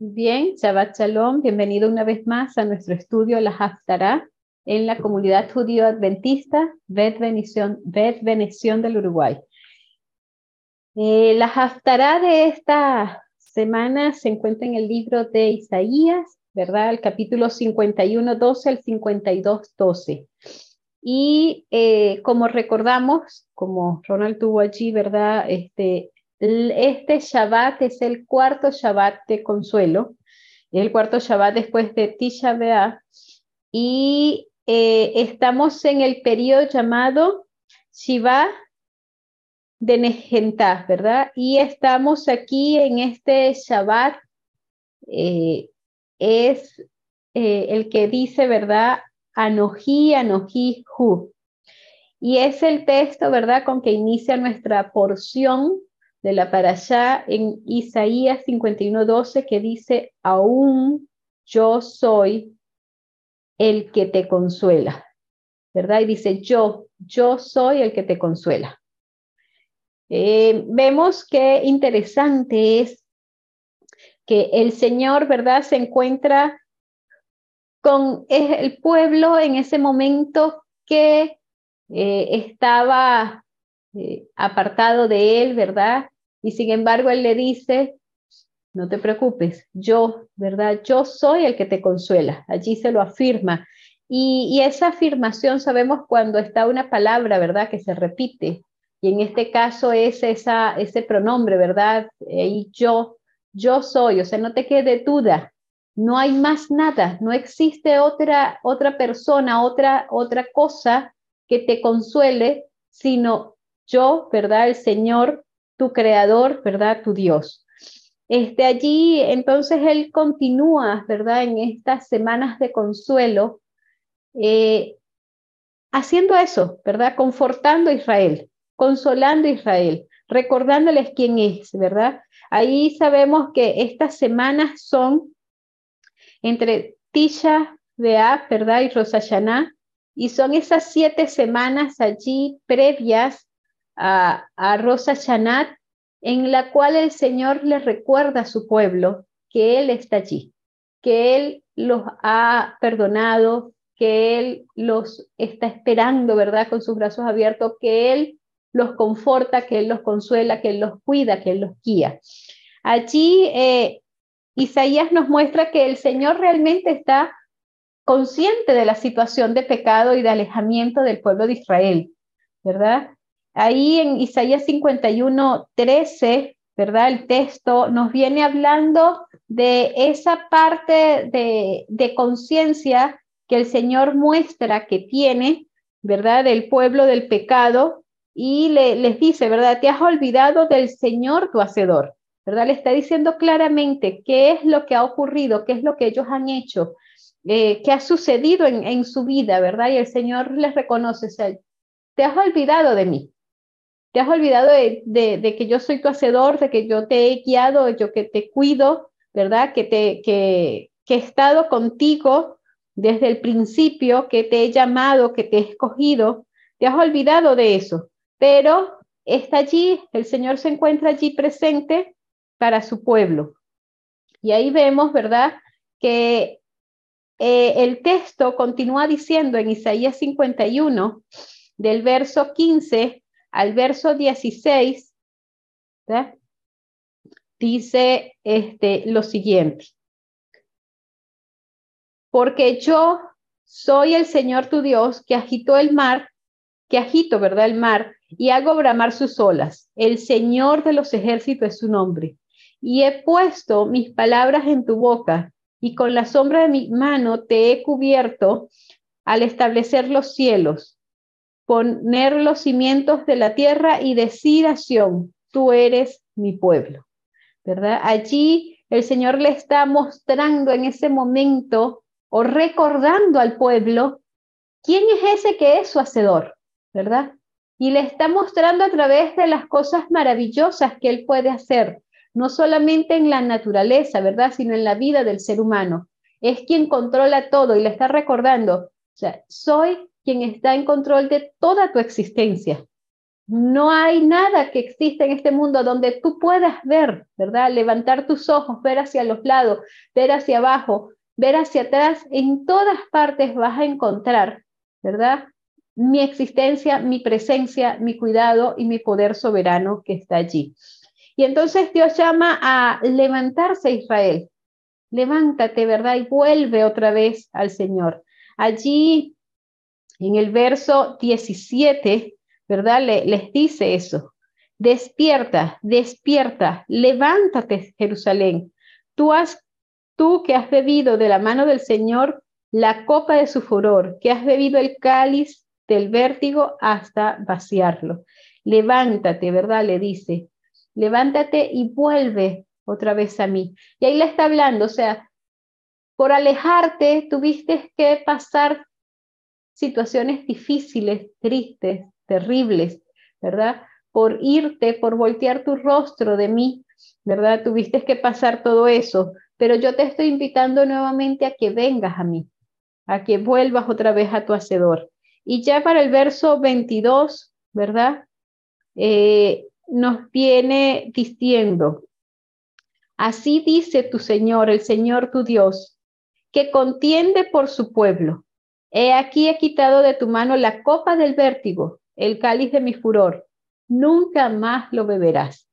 Bien, Shabbat Shalom, bienvenido una vez más a nuestro estudio La Haftarah en la comunidad judío adventista Bet Bendición, del Uruguay. Eh, la Haftarah de esta semana se encuentra en el libro de Isaías, ¿verdad? El capítulo 51, 12 al 52, 12. Y eh, como recordamos, como Ronald tuvo allí, ¿verdad? Este, este Shabbat es el cuarto Shabbat de consuelo, el cuarto Shabbat después de Tisha B'Av, y eh, estamos en el periodo llamado Shiva de Negentah, ¿verdad? Y estamos aquí en este Shabbat, eh, es eh, el que dice, ¿verdad? Anoji, Anoji, Hu. Y es el texto, ¿verdad?, con que inicia nuestra porción de la allá en Isaías 51:12 que dice, aún yo soy el que te consuela, ¿verdad? Y dice, yo, yo soy el que te consuela. Eh, vemos qué interesante es que el Señor, ¿verdad? Se encuentra con el pueblo en ese momento que eh, estaba eh, apartado de él, ¿verdad? Y sin embargo, él le dice, no te preocupes, yo, ¿verdad? Yo soy el que te consuela. Allí se lo afirma. Y, esa afirmación sabemos cuando está una palabra, ¿verdad? Que se repite. Y en este caso es esa, ese pronombre, ¿verdad? Y yo, yo soy, o sea, no te quede duda. No hay más nada, no existe otra, otra persona, otra, otra cosa que te consuele, sino yo, ¿verdad? El Señor, tu creador, ¿verdad? Tu Dios. Este, allí, entonces, Él continúa, ¿verdad? En estas semanas de consuelo, eh, haciendo eso, ¿verdad? Confortando a Israel, consolando a Israel, recordándoles quién es, ¿verdad? Ahí sabemos que estas semanas son entre Tisha, B'Av, ¿verdad? Y Rosh y son esas siete semanas allí previas a, a Rosa Chanat, en la cual el Señor le recuerda a su pueblo que Él está allí, que Él los ha perdonado, que Él los está esperando, ¿verdad? Con sus brazos abiertos, que Él los conforta, que Él los consuela, que Él los cuida, que Él los guía. Allí eh, Isaías nos muestra que el Señor realmente está consciente de la situación de pecado y de alejamiento del pueblo de Israel, ¿verdad? Ahí en Isaías 51, 13, ¿verdad? El texto nos viene hablando de esa parte de, conciencia que el Señor muestra que tiene, ¿verdad? Del pueblo del pecado y le, les dice, ¿verdad? Te has olvidado del Señor tu Hacedor, ¿verdad? Le está diciendo claramente qué es lo que ha ocurrido, qué es lo que ellos han hecho, eh, qué ha sucedido en, en, su vida, ¿verdad? Y el Señor les reconoce, te has olvidado de mí, te has olvidado de, que yo soy tu hacedor, de que yo te he guiado, yo que te cuido, ¿verdad? Que, te, que, he estado contigo desde el principio, que te he llamado, que te he escogido. Te has olvidado de eso, pero está allí, el Señor se encuentra allí presente para su pueblo. Y ahí vemos, ¿verdad? Que eh, el texto continúa diciendo en Isaías 51, del verso 15 al verso 16, dice este, lo siguiente. Porque yo soy el Señor tu Dios que agitó el mar, que agito, ¿verdad? El mar y hago bramar sus olas. El Señor de los ejércitos es su nombre. Y he puesto mis palabras en tu boca y con la sombra de mi mano te he cubierto al establecer los cielos poner los cimientos de la tierra y decir a tú eres mi pueblo, ¿verdad? Allí el Señor le está mostrando en ese momento o recordando al pueblo quién es ese que es su hacedor, ¿verdad? Y le está mostrando a través de las cosas maravillosas que él puede hacer, no solamente en la naturaleza, ¿verdad? Sino en la vida del ser humano. Es quien controla todo y le está recordando, soy quien está en control de toda tu existencia. No hay nada que exista en este mundo donde tú puedas ver, ¿verdad? Levantar tus ojos, ver hacia los lados, ver hacia abajo, ver hacia atrás. En todas partes vas a encontrar, ¿verdad? Mi existencia, mi presencia, mi cuidado y mi poder soberano que está allí. Y entonces Dios llama a levantarse Israel. Levántate, ¿verdad? Y vuelve otra vez al Señor. Allí, en el verso 17, ¿verdad? les dice eso. Despierta, despierta, levántate, Jerusalén. Tú, has, tú que has bebido de la mano del Señor la copa de su furor, que has bebido el cáliz del vértigo hasta vaciarlo. Levántate, ¿verdad? Le dice, levántate y vuelve otra vez a mí. Y ahí le está hablando, o sea, por alejarte tuviste que pasar situaciones difíciles, tristes, terribles, ¿verdad? Por irte, por voltear tu rostro de mí, ¿verdad? Tuviste que pasar todo eso, pero yo te estoy invitando nuevamente a que vengas a mí, a que vuelvas otra vez a tu hacedor. Y ya para el verso 22, ¿verdad? Eh, nos viene diciendo, así dice tu Señor, el Señor tu Dios, que contiende por su pueblo. Aquí he quitado de tu mano la copa del vértigo el cáliz de mi furor, nunca más lo beberás.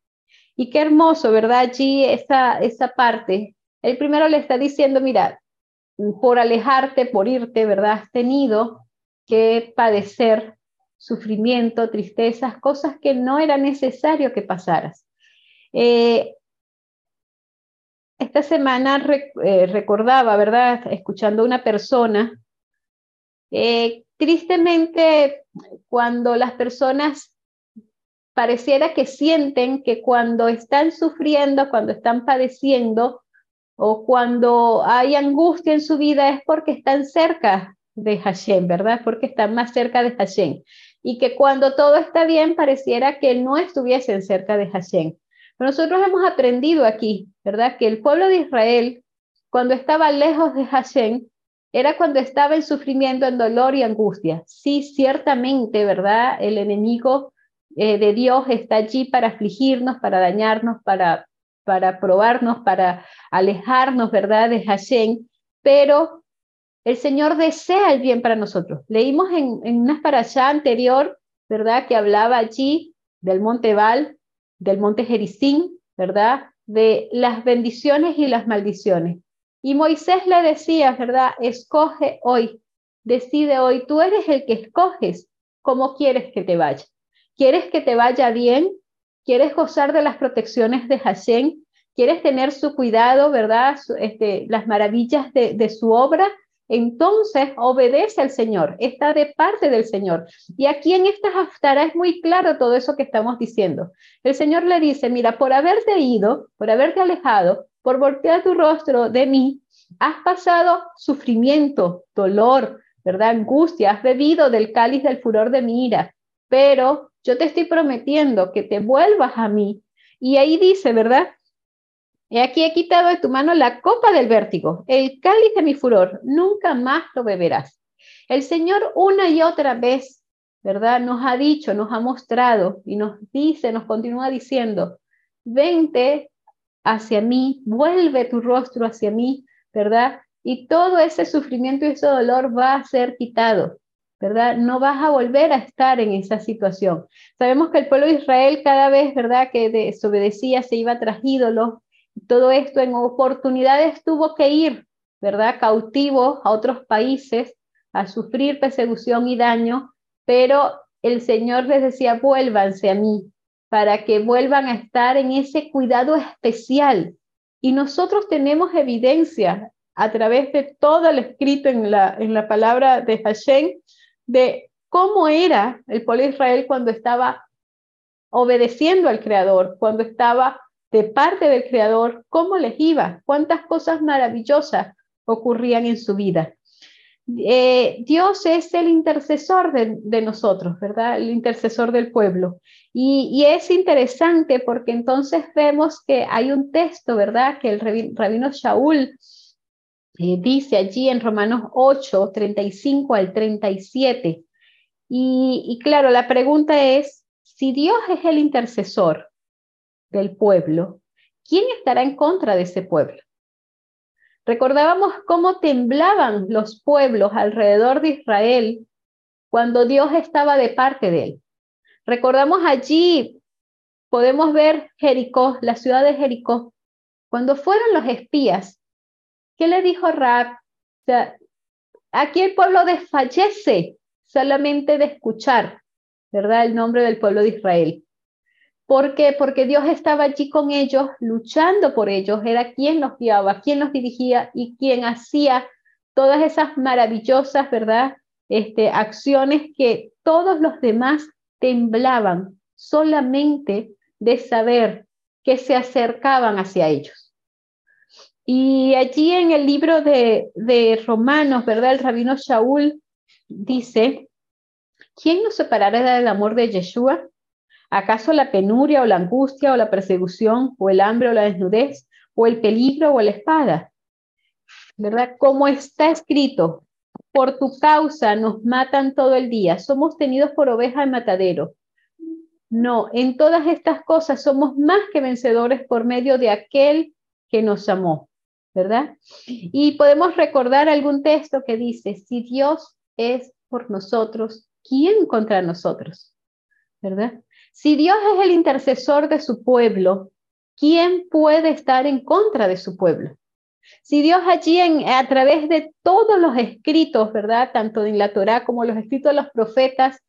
Y qué hermoso, ¿verdad? Allí esa, esa parte. El primero le está diciendo, mira, por alejarte, por irte, ¿verdad? Has tenido que padecer sufrimiento, tristezas, cosas que no era necesario que pasaras. Eh, esta semana eh, recordaba, ¿verdad? Escuchando a una persona eh, tristemente, cuando las personas pareciera que sienten que cuando están sufriendo, cuando están padeciendo o cuando hay angustia en su vida es porque están cerca de Hashem, ¿verdad? Porque están más cerca de Hashem. Y que cuando todo está bien pareciera que no estuviesen cerca de Hashem. Nosotros hemos aprendido aquí, ¿verdad? Que el pueblo de Israel, cuando estaba lejos de Hashem, era cuando estaba en sufrimiento, en dolor y angustia. Sí, ciertamente, ¿verdad? El enemigo eh, de Dios está allí para afligirnos, para dañarnos, para, para probarnos, para alejarnos, ¿verdad? De Hashem, pero el Señor desea el bien para nosotros. Leímos en, en una parasha anterior, ¿verdad? Que hablaba allí del monte Val, del monte Jericín, ¿verdad? De las bendiciones y las maldiciones. Y Moisés le decía, ¿verdad? Escoge hoy, decide hoy, tú eres el que escoges cómo quieres que te vaya. ¿Quieres que te vaya bien? ¿Quieres gozar de las protecciones de Hashem? ¿Quieres tener su cuidado, verdad? este, las maravillas de, su obra. Entonces obedece al Señor, está de parte del Señor. Y aquí en esta haftara es muy claro todo eso que estamos diciendo. El Señor le dice, mira, por haberte ido, por haberte alejado, por voltear tu rostro de mí, has pasado sufrimiento, dolor, ¿verdad? Angustia, has bebido del cáliz del furor de mi ira, pero yo te estoy prometiendo que te vuelvas a mí. Y ahí dice, ¿verdad? He aquí he quitado de tu mano la copa del vértigo, el cáliz de mi furor, nunca más lo beberás. El Señor una y otra vez, ¿verdad? Nos ha dicho, nos ha mostrado y nos dice, nos continúa diciendo, vente hacia mí, vuelve tu rostro hacia mí, ¿verdad? Y todo ese sufrimiento y ese dolor va a ser quitado, ¿verdad? No vas a volver a estar en esa situación. Sabemos que el pueblo de Israel cada vez, ¿verdad? Que desobedecía, se iba tras ídolos, todo esto en oportunidades tuvo que ir, ¿verdad? Cautivo a otros países a sufrir persecución y daño, pero el Señor les decía, vuélvanse a mí, para que vuelvan a estar en ese cuidado especial. Y nosotros tenemos evidencia a través de todo el escrito en la, en la palabra de Hashem de cómo era el pueblo de Israel cuando estaba obedeciendo al Creador, cuando estaba de parte del Creador, cómo les iba, cuántas cosas maravillosas ocurrían en su vida. Eh, Dios es el intercesor de, nosotros, ¿verdad? El intercesor del pueblo. Y, es interesante porque entonces vemos que hay un texto, ¿verdad? Que el rabino Shaul eh, dice allí en Romanos 8, 35 al 37. Y, y claro, la pregunta es, si Dios es el intercesor del pueblo, ¿quién estará en contra de ese pueblo? Recordábamos cómo temblaban los pueblos alrededor de Israel cuando Dios estaba de parte de él. Recordamos allí, podemos ver Jericó, la ciudad de Jericó, cuando fueron los espías. ¿Qué le dijo Rab? aquí el pueblo desfallece solamente de escuchar, ¿verdad? El nombre del pueblo de Israel. ¿Por qué? Porque Dios estaba allí con ellos, luchando por ellos, era quien los guiaba, quien los dirigía y quien hacía todas esas maravillosas, ¿verdad? Este, acciones que todos los demás temblaban solamente de saber que se acercaban hacia ellos. Y allí en el libro de, de Romanos, ¿verdad? El rabino Shaul dice, ¿quién nos separará del amor de Yeshua? ¿Acaso la penuria o la angustia o la persecución o el hambre o la desnudez o el peligro o la espada? ¿Verdad? Como está escrito, por tu causa nos matan todo el día, somos tenidos por oveja de matadero. No, en todas estas cosas somos más que vencedores por medio de aquel que nos amó, ¿verdad? Y podemos recordar algún texto que dice, si Dios es por nosotros, ¿quién contra nosotros? ¿Verdad? Si Dios es el intercesor de su pueblo, ¿quién puede estar en contra de su pueblo? Si Dios allí a través de todos los escritos, ¿verdad? Tanto en la Torá como los escritos de los profetas,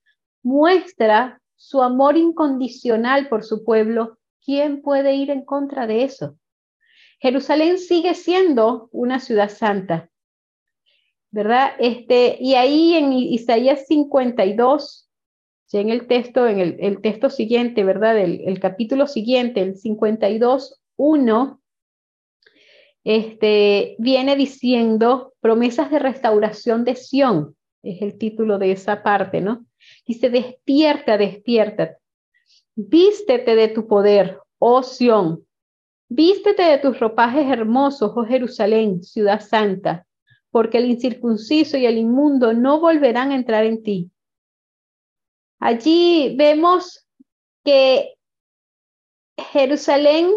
muestra su amor incondicional por su pueblo, ¿quién puede ir en contra de eso? Jerusalén sigue siendo una ciudad santa, ¿verdad? Este, y ahí en Isaías 52, en el texto, en el, texto siguiente, ¿verdad? El, el capítulo siguiente, el 52, 1, este, viene diciendo promesas de restauración de Sión, es el título de esa parte, ¿no? Dice, despierta, despierta, vístete de tu poder, oh Sión, vístete de tus ropajes hermosos, oh Jerusalén, ciudad santa, porque el incircunciso y el inmundo no volverán a entrar en ti Allí vemos que Jerusalén,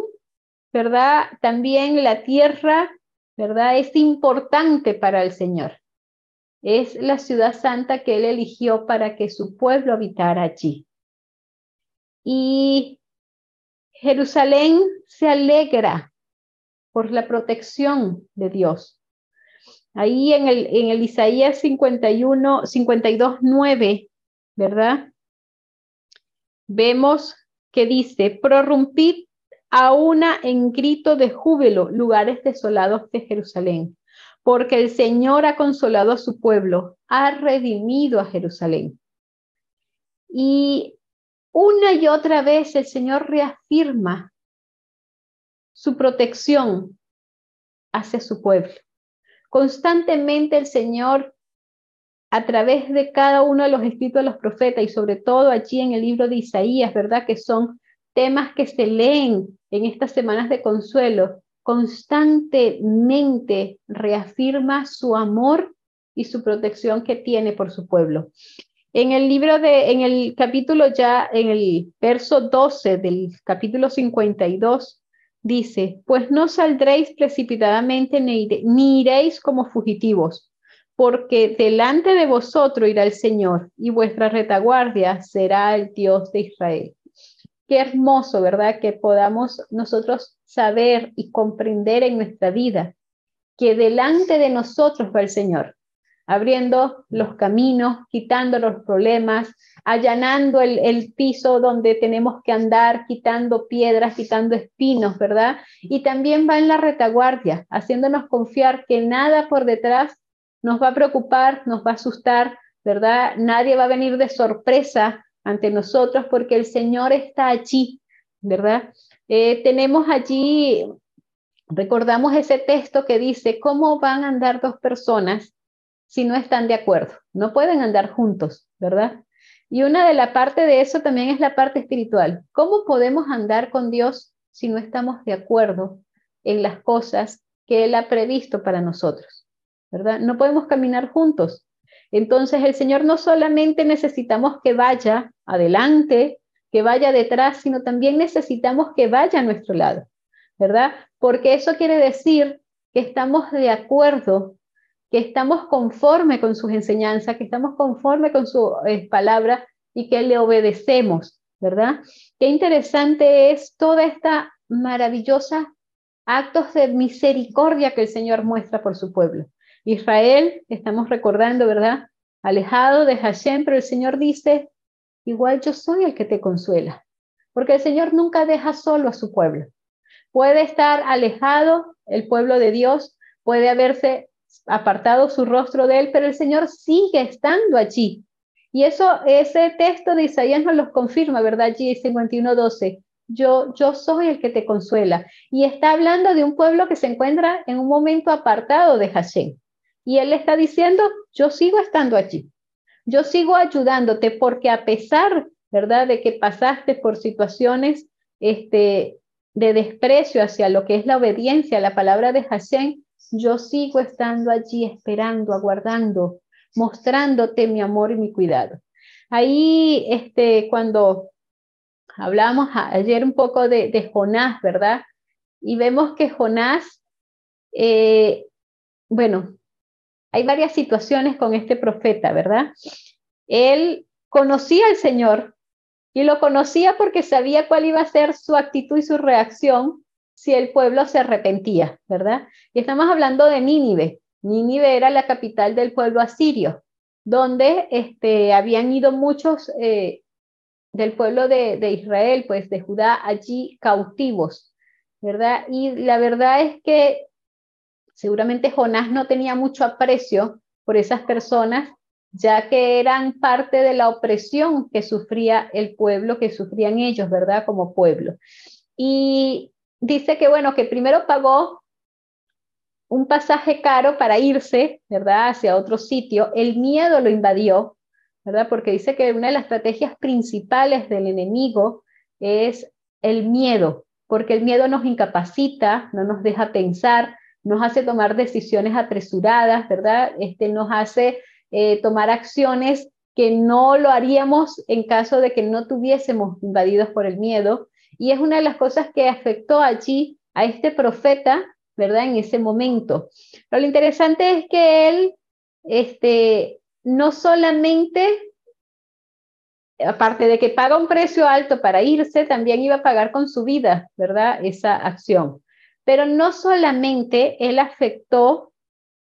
¿verdad? También la tierra, ¿verdad? Es importante para el Señor. Es la ciudad santa que Él eligió para que su pueblo habitara allí. Y Jerusalén se alegra por la protección de Dios. Ahí en el, en el Isaías 51, 52, 9 ¿verdad? Vemos que dice, prorrumpid a una en grito de júbilo lugares desolados de Jerusalén, porque el Señor ha consolado a su pueblo, ha redimido a Jerusalén. Y una y otra vez el Señor reafirma su protección hacia su pueblo. Constantemente el Señor a través de cada uno de los escritos de los profetas y sobre todo allí en el libro de Isaías, ¿verdad? Que son temas que se leen en estas semanas de consuelo, constantemente reafirma su amor y su protección que tiene por su pueblo. En el libro de, en el capítulo ya, en el verso 12 del capítulo 52, dice, pues no saldréis precipitadamente ni iréis como fugitivos porque delante de vosotros irá el Señor y vuestra retaguardia será el Dios de Israel. Qué hermoso, ¿verdad? Que podamos nosotros saber y comprender en nuestra vida que delante de nosotros va el Señor, abriendo los caminos, quitando los problemas, allanando el, el, piso donde tenemos que andar, quitando piedras, quitando espinos, ¿verdad? Y también va en la retaguardia, haciéndonos confiar que nada por detrás nos va a preocupar, nos va a asustar, ¿verdad? Nadie va a venir de sorpresa ante nosotros porque el Señor está allí, ¿verdad? Eh, tenemos allí, recordamos ese texto que dice, ¿cómo van a andar dos personas si no están de acuerdo? No pueden andar juntos, ¿verdad? Y una de la parte de eso también es la parte espiritual. ¿Cómo podemos andar con Dios si no estamos de acuerdo en las cosas que Él ha previsto para nosotros? ¿verdad? No podemos caminar juntos. Entonces el Señor no solamente necesitamos que vaya adelante, que vaya detrás, sino también necesitamos que vaya a nuestro lado, ¿verdad? Porque eso quiere decir que estamos de acuerdo, que estamos conforme con sus enseñanzas, que estamos conforme con su eh, palabra y que le obedecemos, ¿verdad? Qué interesante es toda esta maravillosa actos de misericordia que el Señor muestra por su pueblo. Israel, estamos recordando, ¿verdad? Alejado de Hashem, pero el Señor dice, igual yo soy el que te consuela, porque el Señor nunca deja solo a su pueblo. Puede estar alejado el pueblo de Dios, puede haberse apartado su rostro de él, pero el Señor sigue estando allí. Y eso, ese texto de Isaías nos lo confirma, ¿verdad? Allí 51.12. Yo, yo soy el que te consuela. Y está hablando de un pueblo que se encuentra en un momento apartado de Hashem. Y él está diciendo, yo sigo estando allí. Yo sigo ayudándote porque a pesar, ¿verdad?, de que pasaste por situaciones este, de desprecio hacia lo que es la obediencia la palabra de Hashem, yo sigo estando allí esperando, aguardando, mostrándote mi amor y mi cuidado. Ahí, este, cuando hablamos ayer un poco de, Jonás, ¿verdad? Y vemos que Jonás, eh, bueno, hay varias situaciones con este profeta, ¿verdad? Él conocía al Señor y lo conocía porque sabía cuál iba a ser su actitud y su reacción si el pueblo se arrepentía, ¿verdad? Y estamos hablando de Nínive. Nínive era la capital del pueblo asirio, donde este, habían ido muchos eh, del pueblo de, de, Israel, pues de Judá, allí cautivos, ¿verdad? Y la verdad es que seguramente Jonás no tenía mucho aprecio por esas personas, ya que eran parte de la opresión que sufría el pueblo, que sufrían ellos, ¿verdad? Como pueblo. Y dice que, bueno, que primero pagó un pasaje caro para irse, ¿verdad? Hacia otro sitio. El miedo lo invadió, ¿verdad? Porque dice que una de las estrategias principales del enemigo es el miedo, porque el miedo nos incapacita, no nos deja pensar, nos hace tomar decisiones apresuradas, ¿verdad? Este, nos hace eh, tomar acciones que no lo haríamos en caso de que no tuviésemos invadidos por el miedo. Y es una de las cosas que afectó allí a este profeta, ¿verdad? En ese momento. Pero lo interesante es que él, este, no solamente, aparte de que paga un precio alto para irse, también iba a pagar con su vida, ¿verdad? Esa acción. Pero no solamente él afectó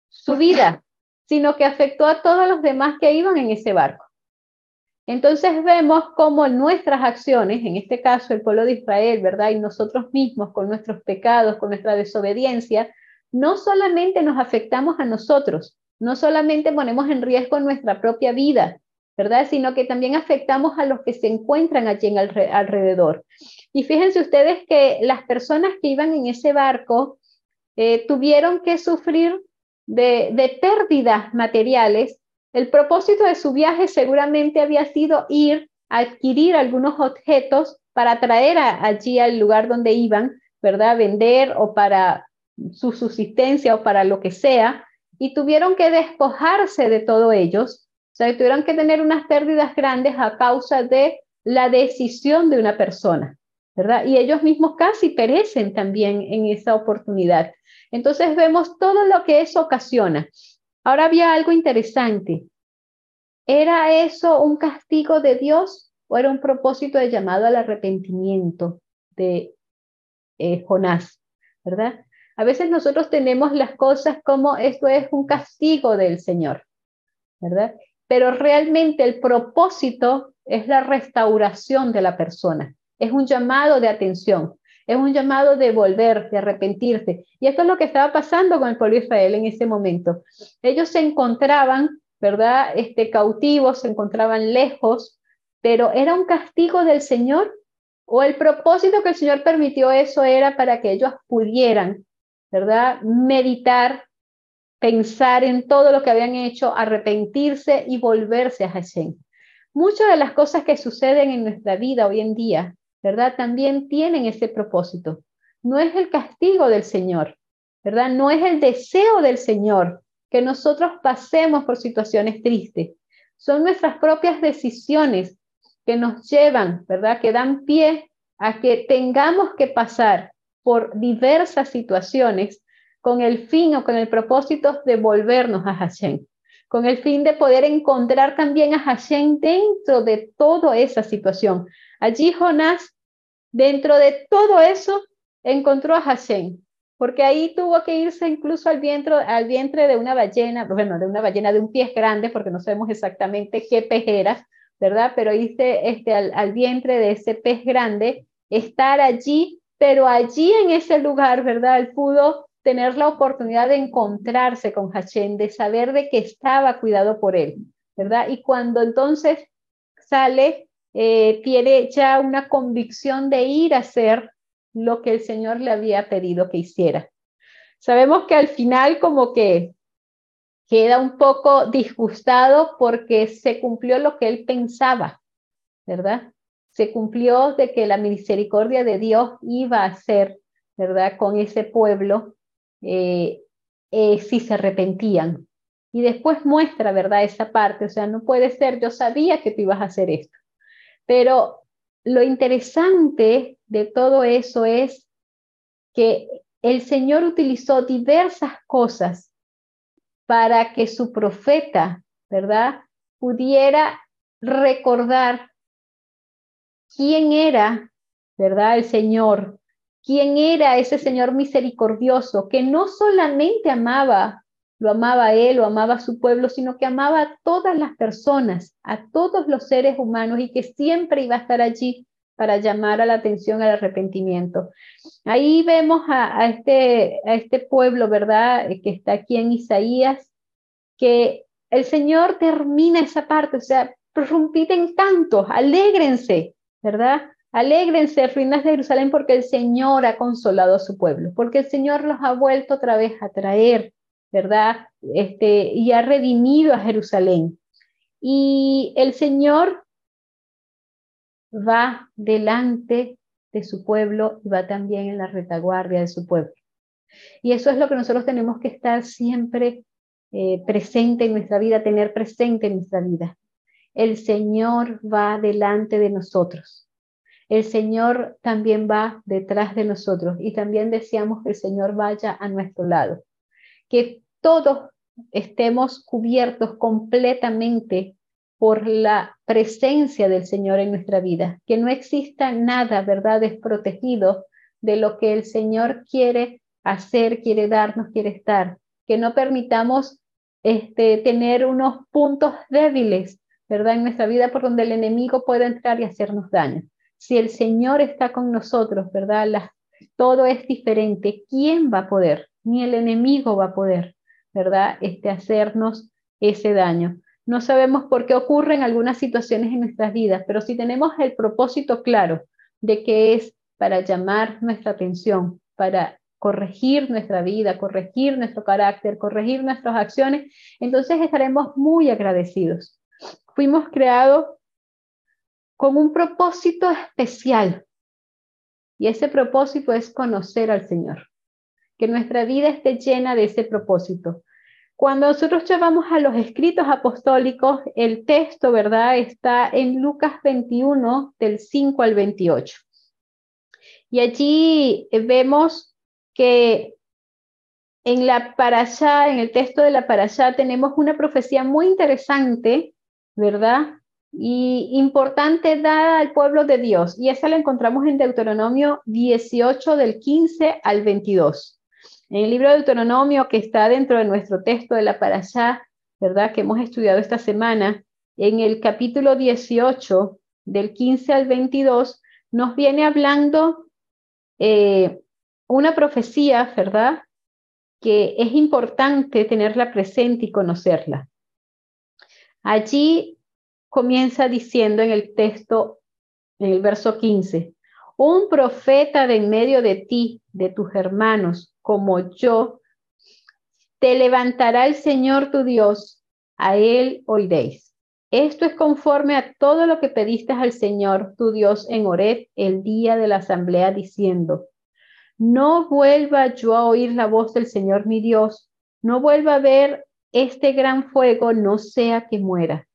su vida, sino que afectó a todos los demás que iban en ese barco. Entonces vemos cómo nuestras acciones, en este caso el pueblo de Israel, ¿verdad? Y nosotros mismos con nuestros pecados, con nuestra desobediencia, no solamente nos afectamos a nosotros, no solamente ponemos en riesgo nuestra propia vida, ¿verdad? Sino que también afectamos a los que se encuentran allí en alrededor. Y fíjense ustedes que las personas que iban en ese barco eh, tuvieron que sufrir de, pérdidas materiales. El propósito de su viaje seguramente había sido ir a adquirir algunos objetos para traer allí al lugar donde iban, ¿verdad? Vender o para su subsistencia o para lo que sea. Y tuvieron que despojarse de todo ellos. O sea, tuvieron que tener unas pérdidas grandes a causa de la decisión de una persona. ¿verdad? Y ellos mismos casi perecen también en esa oportunidad. Entonces vemos todo lo que eso ocasiona. Ahora había algo interesante. ¿Era eso un castigo de Dios o era un propósito de llamado al arrepentimiento de eh, Jonás? ¿Verdad? A veces nosotros tenemos las cosas como esto es un castigo del Señor, ¿verdad? Pero realmente el propósito es la restauración de la persona es un llamado de atención, es un llamado de volver, de arrepentirse. Y esto es lo que estaba pasando con el pueblo de Israel en ese momento. Ellos se encontraban, ¿verdad? Este, cautivos, se encontraban lejos, pero era un castigo del Señor o el propósito que el Señor permitió eso era para que ellos pudieran, ¿verdad? Meditar, pensar en todo lo que habían hecho, arrepentirse y volverse a Hashem. Muchas de las cosas que suceden en nuestra vida hoy en día ¿verdad? También tienen ese propósito. No es el castigo del Señor, ¿verdad? No es el deseo del Señor que nosotros pasemos por situaciones tristes. Son nuestras propias decisiones que nos llevan, ¿verdad? Que dan pie a que tengamos que pasar por diversas situaciones con el fin o con el propósito de volvernos a Hashem, con el fin de poder encontrar también a Hashem dentro de toda esa situación. Allí Jonás, dentro de todo eso, encontró a Hashem, porque ahí tuvo que irse incluso al vientre, al vientre de una ballena, bueno, de una ballena de un pie grande, porque no sabemos exactamente qué pez era, ¿verdad? Pero irse este, al, vientre de ese pez grande, estar allí, pero allí en ese lugar, ¿verdad? Él pudo tener la oportunidad de encontrarse con Hashem, de saber de que estaba cuidado por él, ¿verdad? Y cuando entonces sale, eh, tiene ya una convicción de ir a hacer lo que el Señor le había pedido que hiciera. Sabemos que al final como que queda un poco disgustado porque se cumplió lo que él pensaba, ¿verdad? Se cumplió de que la misericordia de Dios iba a ser, ¿verdad? Con ese pueblo eh, eh, si se arrepentían. Y después muestra, ¿verdad? Esa parte, o sea, no puede ser, yo sabía que tú ibas a hacer esto. Pero lo interesante de todo eso es que el Señor utilizó diversas cosas para que su profeta, ¿verdad? Pudiera recordar quién era, ¿verdad? El Señor, quién era ese Señor misericordioso que no solamente amaba, lo amaba a él, lo amaba a su pueblo, sino que amaba a todas las personas, a todos los seres humanos y que siempre iba a estar allí para llamar a la atención al arrepentimiento. Ahí vemos a, este, a este pueblo, ¿verdad? Que está aquí en Isaías, que el Señor termina esa parte, o sea, en cantos, alégrense, ¿verdad? Alégrense, ruinas de Jerusalén, porque el Señor ha consolado a su pueblo, porque el Señor los ha vuelto otra vez a traer, ¿verdad? Este, y ha redimido a Jerusalén. Y el Señor va delante de su pueblo y va también en la retaguardia de su pueblo. Y eso es lo que nosotros tenemos que estar siempre eh, presente en nuestra vida, tener presente en nuestra vida. El Señor va delante de nosotros el Señor también va detrás de nosotros y también deseamos que el Señor vaya a nuestro lado, que todos estemos cubiertos completamente por la presencia del Señor en nuestra vida, que no exista nada, ¿verdad?, desprotegido de lo que el Señor quiere hacer, quiere darnos, quiere estar, que no permitamos este, tener unos puntos débiles, ¿verdad?, en nuestra vida por donde el enemigo pueda entrar y hacernos daño. Si el Señor está con nosotros, ¿verdad? todo es diferente. ¿Quién va a poder? Ni el enemigo va a poder, ¿verdad? Este, hacernos ese daño. No sabemos por qué ocurren algunas situaciones en nuestras vidas, pero si tenemos el propósito claro de que es para llamar nuestra atención, para corregir nuestra vida, corregir nuestro carácter, corregir nuestras acciones, entonces estaremos muy agradecidos. Fuimos creados con un propósito especial. Y ese propósito es conocer al Señor. Que nuestra vida esté llena de ese propósito. Cuando nosotros llevamos a los escritos apostólicos, el texto, ¿verdad? Está en Lucas 21, del 5 al 28. Y allí vemos que en la parashá, en el texto de la parashá, tenemos una profecía muy interesante, ¿verdad? Y importante dada al pueblo de Dios. Y esa la encontramos en Deuteronomio 18 del 15 al 22. En el libro de Deuteronomio que está dentro de nuestro texto de la Parashá, ¿verdad? Que hemos estudiado esta semana, en el capítulo 18 del 15 al 22, nos viene hablando eh, una profecía, ¿verdad? Que es importante tenerla presente y conocerla. Allí comienza diciendo en el texto, en el verso 15, un profeta de en medio de ti, de tus hermanos, como yo, te levantará el Señor tu Dios, a él oiréis. Esto es conforme a todo lo que pediste al Señor tu Dios en Ored el día de la asamblea, diciendo, no vuelva yo a oír la voz del Señor mi Dios, no vuelva a ver este gran fuego, no sea que muera.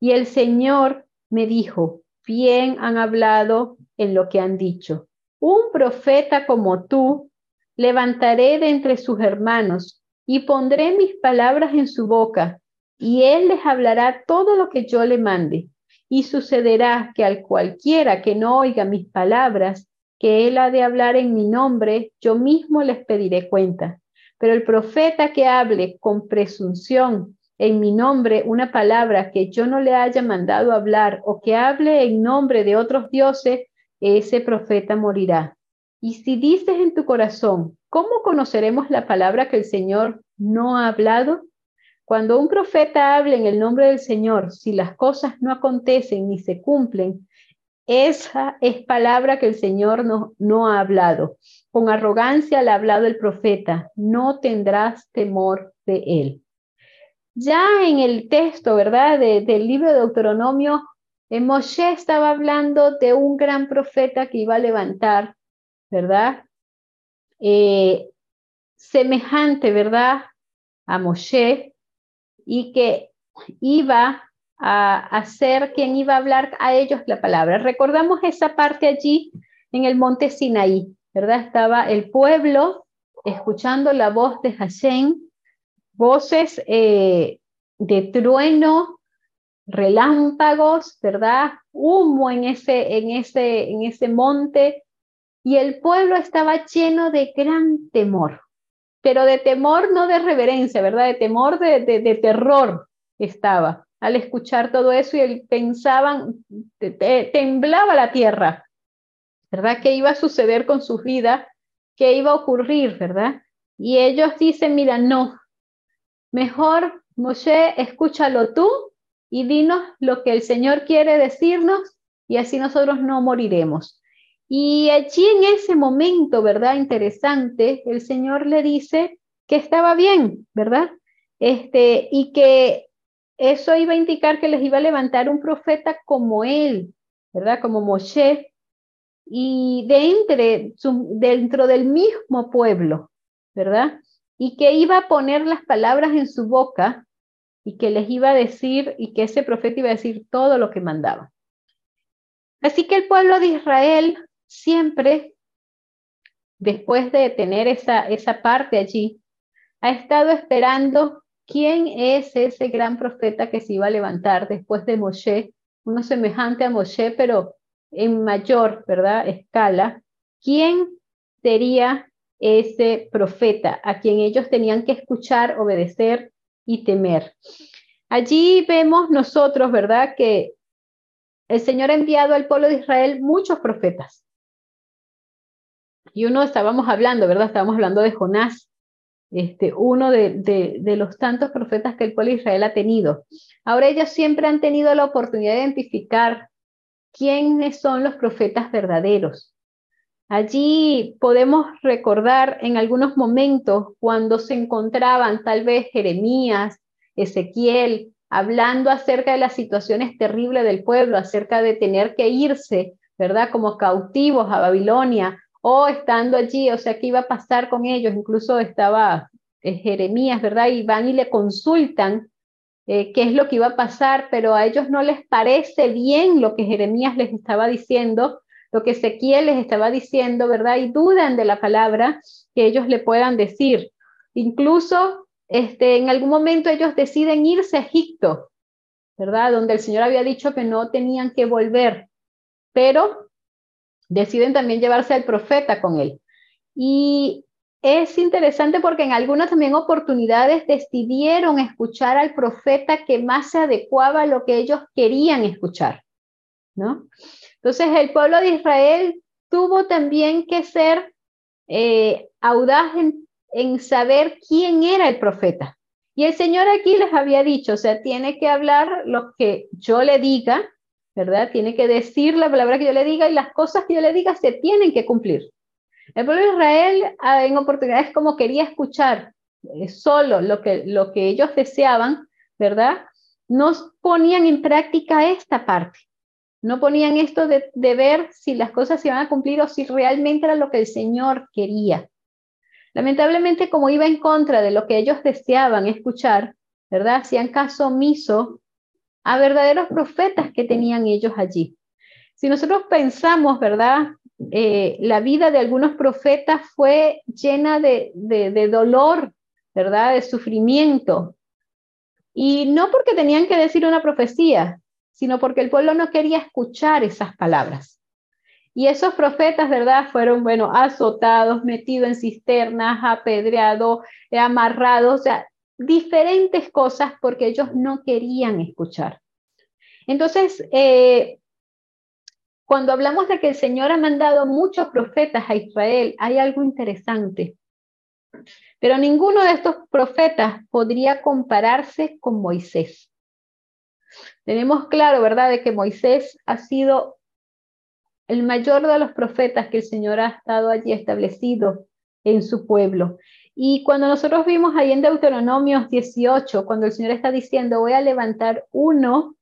Y el Señor me dijo, bien han hablado en lo que han dicho. Un profeta como tú levantaré de entre sus hermanos y pondré mis palabras en su boca, y él les hablará todo lo que yo le mande. Y sucederá que al cualquiera que no oiga mis palabras, que él ha de hablar en mi nombre, yo mismo les pediré cuenta. Pero el profeta que hable con presunción en mi nombre una palabra que yo no le haya mandado hablar o que hable en nombre de otros dioses, ese profeta morirá. Y si dices en tu corazón, ¿cómo conoceremos la palabra que el Señor no ha hablado? Cuando un profeta hable en el nombre del Señor, si las cosas no acontecen ni se cumplen, esa es palabra que el Señor no, no ha hablado. Con arrogancia le ha hablado el profeta, no tendrás temor de él. Ya en el texto, ¿verdad? del libro de Deuteronomio, eh, Moshe estaba hablando de un gran profeta que iba a levantar, ¿verdad? Eh, semejante, ¿verdad? A Moshe y que iba a, hacer ser quien iba a hablar a ellos la palabra. Recordamos esa parte allí en el monte Sinaí, ¿verdad? Estaba el pueblo escuchando la voz de Hashem voces eh, de trueno, relámpagos, ¿verdad? Humo en ese, en, ese, en ese monte. Y el pueblo estaba lleno de gran temor, pero de temor no de reverencia, ¿verdad? De temor de, de, terror estaba al escuchar todo eso y pensaban, temblaba la tierra, ¿verdad? ¿Qué iba a suceder con su vida? ¿Qué iba a ocurrir, verdad? Y ellos dicen, mira, no, Mejor, Moshe, escúchalo tú y dinos lo que el Señor quiere decirnos y así nosotros no moriremos. Y allí en ese momento, ¿verdad? Interesante, el Señor le dice que estaba bien, ¿verdad? Este, y que eso iba a indicar que les iba a levantar un profeta como él, ¿verdad? Como Moshe, y de dentro del mismo pueblo, ¿verdad? Y que iba a poner las palabras en su boca y que les iba a decir y que ese profeta iba a decir todo lo que mandaba. Así que el pueblo de Israel siempre, después de tener esa, esa parte allí, ha estado esperando quién es ese gran profeta que se iba a levantar después de Moshe, uno semejante a Moshe, pero en mayor, ¿verdad? Escala. ¿Quién sería ese profeta a quien ellos tenían que escuchar, obedecer y temer. Allí vemos nosotros, ¿verdad?, que el Señor ha enviado al pueblo de Israel muchos profetas. Y uno estábamos hablando, ¿verdad? Estábamos hablando de Jonás, este, uno de, de los tantos profetas que el pueblo de Israel ha tenido. Ahora ellos siempre han tenido la oportunidad de identificar quiénes son los profetas verdaderos. Allí podemos recordar en algunos momentos cuando se encontraban tal vez Jeremías, Ezequiel, hablando acerca de las situaciones terribles del pueblo, acerca de tener que irse, ¿verdad? Como cautivos a Babilonia, o estando allí, o sea, qué iba a pasar con ellos. Incluso estaba eh, Jeremías, ¿verdad? Y van y le consultan eh, qué es lo que iba a pasar, pero a ellos no les parece bien lo que Jeremías les estaba diciendo, lo que Ezequiel les estaba diciendo, ¿verdad? Y dudan de la palabra que ellos le puedan decir. Incluso este, en algún momento ellos deciden irse a Egipto, ¿verdad? Donde el Señor había dicho que no tenían que volver, pero deciden también llevarse al profeta con él. Y es interesante porque en algunas también oportunidades decidieron escuchar al profeta que más se adecuaba a lo que ellos querían escuchar, ¿no? Entonces el pueblo de Israel tuvo también que ser eh, audaz en, saber quién era el profeta. Y el Señor aquí les había dicho, o sea, tiene que hablar lo que yo le diga, ¿verdad? Tiene que decir la palabra que yo le diga y las cosas que yo le diga se tienen que cumplir. El pueblo de Israel ah, en oportunidades como quería escuchar eh, solo lo que, lo que ellos deseaban, ¿verdad? No ponían en práctica esta parte. No ponían esto de, ver si las cosas se iban a cumplir o si realmente era lo que el Señor quería. Lamentablemente, como iba en contra de lo que ellos deseaban escuchar, ¿verdad? Hacían caso omiso a verdaderos profetas que tenían ellos allí. Si nosotros pensamos, ¿verdad? Eh, la vida de algunos profetas fue llena de, de dolor, ¿verdad? De sufrimiento. Y no porque tenían que decir una profecía, sino porque el pueblo no quería escuchar esas palabras. Y esos profetas, ¿verdad? Fueron, bueno, azotados, metidos en cisternas, apedreados, amarrados, o sea, diferentes cosas porque ellos no querían escuchar. Entonces, eh, cuando hablamos de que el Señor ha mandado muchos profetas a Israel, hay algo interesante. Pero ninguno de estos profetas podría compararse con Moisés. Tenemos claro, ¿verdad?, de que Moisés ha sido el mayor de los profetas que el Señor ha estado allí establecido en su pueblo. Y cuando nosotros vimos ahí en Deuteronomios 18, cuando el Señor está diciendo, voy a levantar uno,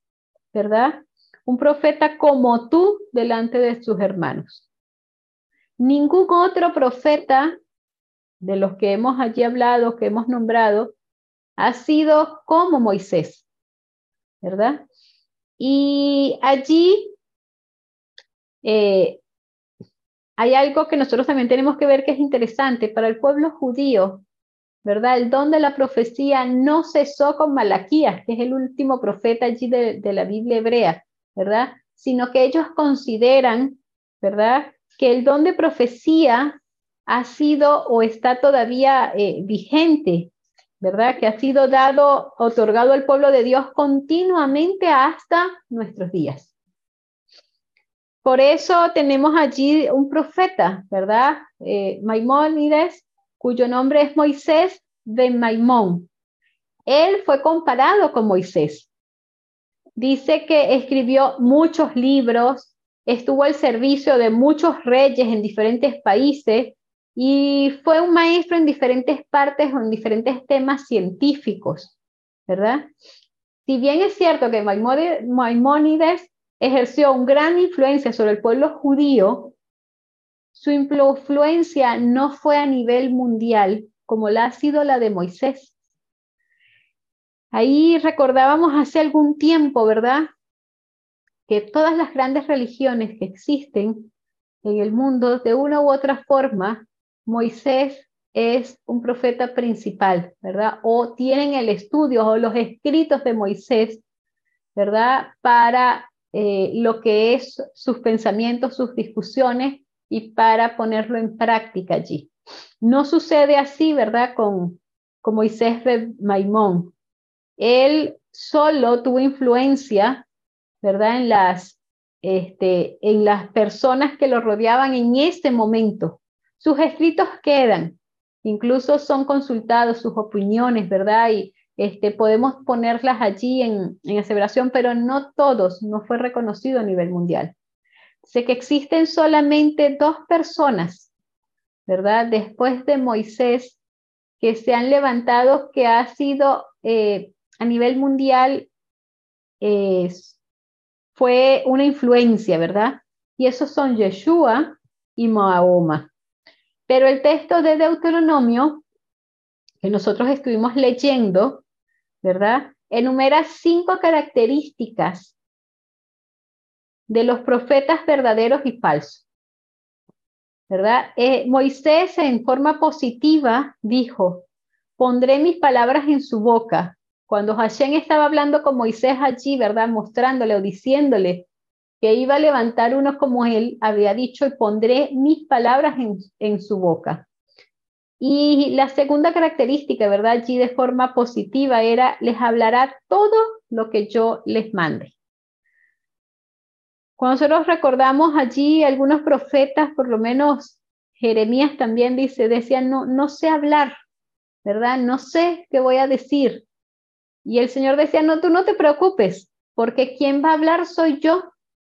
¿verdad? Un profeta como tú delante de sus hermanos. Ningún otro profeta de los que hemos allí hablado, que hemos nombrado, ha sido como Moisés, ¿verdad? Y allí eh, hay algo que nosotros también tenemos que ver que es interesante para el pueblo judío, ¿verdad? El don de la profecía no cesó con Malaquías, que es el último profeta allí de, la Biblia hebrea, ¿verdad? Sino que ellos consideran, ¿verdad? Que el don de profecía ha sido o está todavía eh, vigente, ¿verdad? Que ha sido dado, otorgado al pueblo de Dios continuamente hasta nuestros días. Por eso tenemos allí un profeta, ¿verdad? Eh, Maimónides, cuyo nombre es Moisés de Maimón. Él fue comparado con Moisés. Dice que escribió muchos libros, estuvo al servicio de muchos reyes en diferentes países y fue un maestro en diferentes partes o en diferentes temas científicos, ¿verdad? Si bien es cierto que Maimónides ejerció una gran influencia sobre el pueblo judío, su influencia no fue a nivel mundial como la ha sido la de Moisés. Ahí recordábamos hace algún tiempo, ¿verdad? Que todas las grandes religiones que existen en el mundo, de una u otra forma, Moisés es un profeta principal, ¿verdad? O tienen el estudio o los escritos de Moisés, ¿verdad? Para eh, lo que es sus pensamientos, sus discusiones y para ponerlo en práctica allí. No sucede así, ¿verdad? Con, Moisés de Maimón. Él solo tuvo influencia, ¿verdad? En las, este, en las personas que lo rodeaban en ese momento. Sus escritos quedan, incluso son consultados sus opiniones, ¿verdad? Y este, podemos ponerlas allí en, en aseveración, pero no todos, no fue reconocido a nivel mundial. Sé que existen solamente dos personas, ¿verdad? Después de Moisés, que se han levantado, que ha sido eh, a nivel mundial, fue una influencia, ¿verdad? Y esos son Yeshua y Mahoma. Pero el texto de Deuteronomio, que nosotros estuvimos leyendo, ¿verdad? Enumera cinco características de los profetas verdaderos y falsos. ¿Verdad? Eh, Moisés en forma positiva dijo, pondré mis palabras en su boca. Cuando Hashem estaba hablando con Moisés allí, ¿verdad? Mostrándole o diciéndole que iba a levantar uno como él, había dicho, y pondré mis palabras en, en su boca. Y la segunda característica, ¿verdad? Allí de forma positiva era, les hablará todo lo que yo les mande. Cuando nosotros recordamos allí algunos profetas, por lo menos Jeremías también dice, decían, no, no sé hablar, ¿verdad? No sé qué voy a decir. Y el Señor decía, no, tú no te preocupes, porque quien va a hablar soy yo,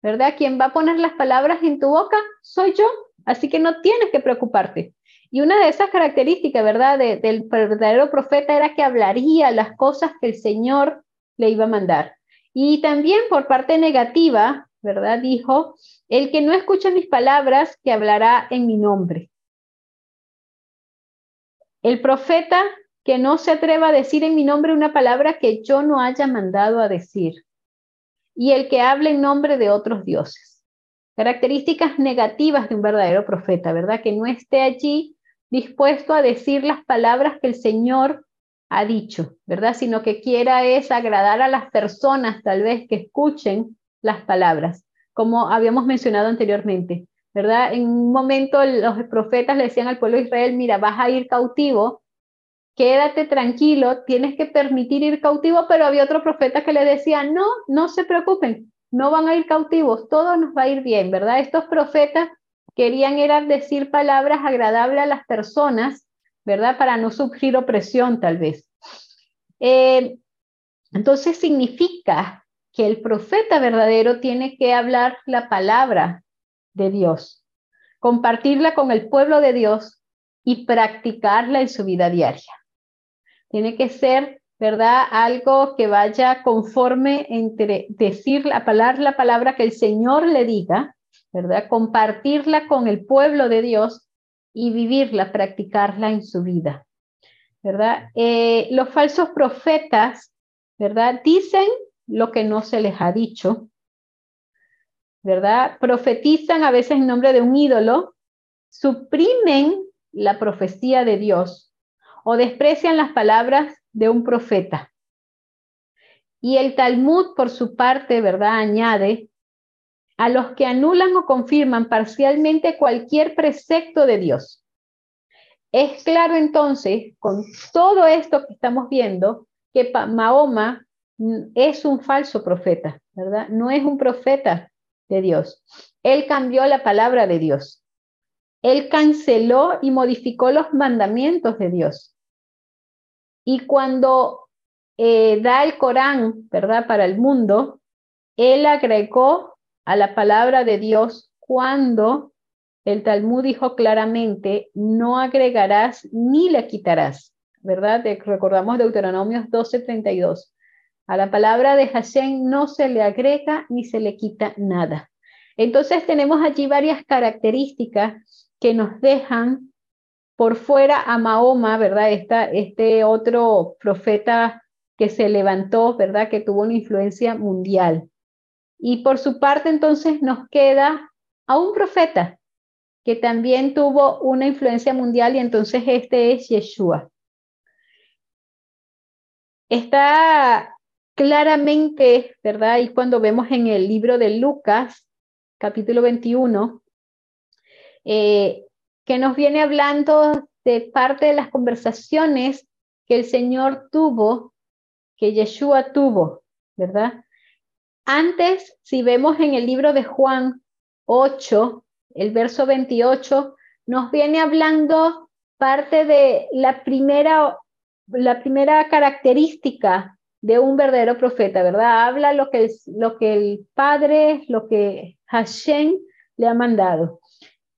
¿verdad? Quien va a poner las palabras en tu boca soy yo, así que no tienes que preocuparte. Y una de esas características, ¿verdad?, del verdadero profeta era que hablaría las cosas que el Señor le iba a mandar. Y también por parte negativa, ¿verdad?, dijo, el que no escucha mis palabras, que hablará en mi nombre. El profeta que no se atreva a decir en mi nombre una palabra que yo no haya mandado a decir. Y el que hable en nombre de otros dioses. Características negativas de un verdadero profeta, ¿verdad? Que no esté allí dispuesto a decir las palabras que el Señor ha dicho, ¿verdad? Sino que quiera es agradar a las personas tal vez que escuchen las palabras, como habíamos mencionado anteriormente, ¿verdad? En un momento los profetas le decían al pueblo de Israel, mira, vas a ir cautivo, quédate tranquilo, tienes que permitir ir cautivo, pero había otro profeta que le decía, no, no se preocupen, no van a ir cautivos, todo nos va a ir bien, ¿verdad? Estos profetas querían era decir palabras agradables a las personas, ¿verdad? Para no sufrir opresión tal vez. Eh, entonces significa que el profeta verdadero tiene que hablar la palabra de Dios, compartirla con el pueblo de Dios y practicarla en su vida diaria. Tiene que ser, ¿verdad? Algo que vaya conforme entre decir la palabra, la palabra que el Señor le diga, ¿verdad? Compartirla con el pueblo de Dios y vivirla, practicarla en su vida, ¿verdad? Eh, los falsos profetas, ¿verdad? Dicen lo que no se les ha dicho, ¿verdad? Profetizan a veces en nombre de un ídolo, suprimen la profecía de Dios o desprecian las palabras de un profeta. Y el Talmud, por su parte, ¿verdad? Añade a los que anulan o confirman parcialmente cualquier precepto de Dios. Es claro entonces, con todo esto que estamos viendo, que Mahoma es un falso profeta, ¿verdad? No es un profeta de Dios. Él cambió la palabra de Dios. Él canceló y modificó los mandamientos de Dios. Y cuando eh, da el Corán, ¿verdad? Para el mundo, él agregó a la palabra de Dios cuando el Talmud dijo claramente, no agregarás ni le quitarás, ¿verdad? recordamos Deuteronomios 12:32. A la palabra de Hashem no se le agrega ni se le quita nada. Entonces tenemos allí varias características que nos dejan por fuera a Mahoma, ¿verdad? Este otro profeta que se levantó, ¿verdad? Que tuvo una influencia mundial. Y por su parte entonces nos queda a un profeta que también tuvo una influencia mundial y entonces este es Yeshua. Está claramente, ¿verdad? Y cuando vemos en el libro de Lucas, capítulo 21, eh, que nos viene hablando de parte de las conversaciones que el Señor tuvo, que Yeshua tuvo, ¿verdad? Antes, si vemos en el libro de Juan 8, el verso 28, nos viene hablando parte de la primera, la primera característica de un verdadero profeta, ¿verdad? Habla lo que, el, lo que el Padre, lo que Hashem le ha mandado.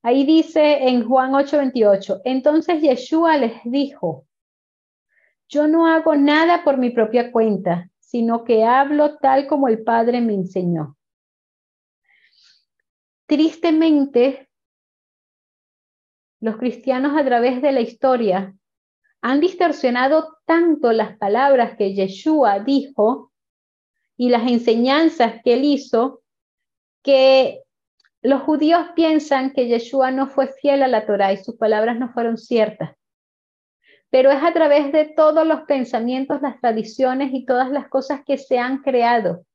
Ahí dice en Juan 8:28, entonces Yeshua les dijo, yo no hago nada por mi propia cuenta, sino que hablo tal como el Padre me enseñó. Tristemente, los cristianos a través de la historia han distorsionado tanto las palabras que Yeshua dijo y las enseñanzas que él hizo, que los judíos piensan que Yeshua no fue fiel a la Torah y sus palabras no fueron ciertas pero es a través de todos los pensamientos, las tradiciones y todas las cosas que se han creado.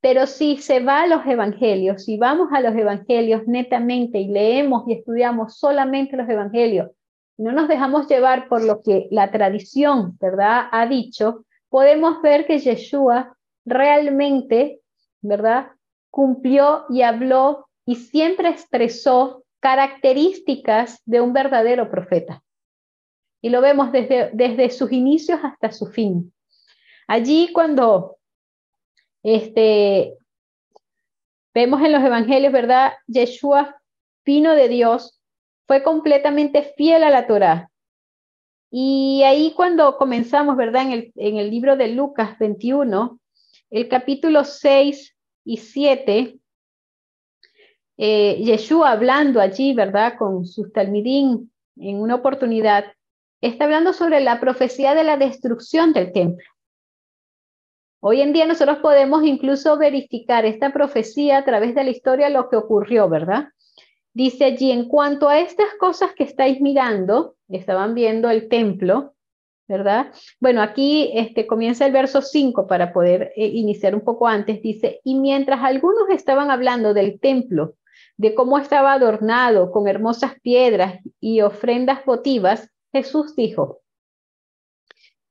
Pero si se va a los evangelios, si vamos a los evangelios netamente y leemos y estudiamos solamente los evangelios, no nos dejamos llevar por lo que la tradición, ¿verdad?, ha dicho, podemos ver que Yeshua realmente, ¿verdad?, cumplió y habló y siempre expresó características de un verdadero profeta y lo vemos desde, desde sus inicios hasta su fin. Allí cuando este, vemos en los evangelios, ¿verdad? Yeshua vino de Dios, fue completamente fiel a la Torá. Y ahí cuando comenzamos, ¿verdad? En el, en el libro de Lucas 21, el capítulo 6 y 7, eh, Yeshua hablando allí, ¿verdad? Con sus talmidín en una oportunidad, está hablando sobre la profecía de la destrucción del templo. Hoy en día nosotros podemos incluso verificar esta profecía a través de la historia, lo que ocurrió, ¿verdad? Dice allí, en cuanto a estas cosas que estáis mirando, estaban viendo el templo, ¿verdad? Bueno, aquí este, comienza el verso 5 para poder eh, iniciar un poco antes. Dice, y mientras algunos estaban hablando del templo, de cómo estaba adornado con hermosas piedras y ofrendas votivas, Jesús dijo,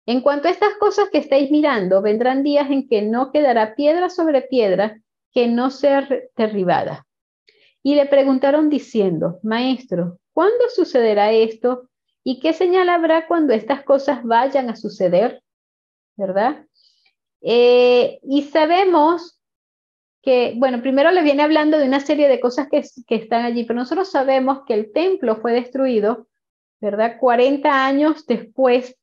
en cuanto a estas cosas que estáis mirando, vendrán días en que no quedará piedra sobre piedra que no sea derribada. Y le preguntaron diciendo, Maestro, ¿cuándo sucederá esto? ¿Y qué señal habrá cuando estas cosas vayan a suceder? ¿Verdad? Eh, y sabemos que, bueno, primero le viene hablando de una serie de cosas que, están allí, pero nosotros sabemos que el templo fue destruido, ¿verdad? 40 años después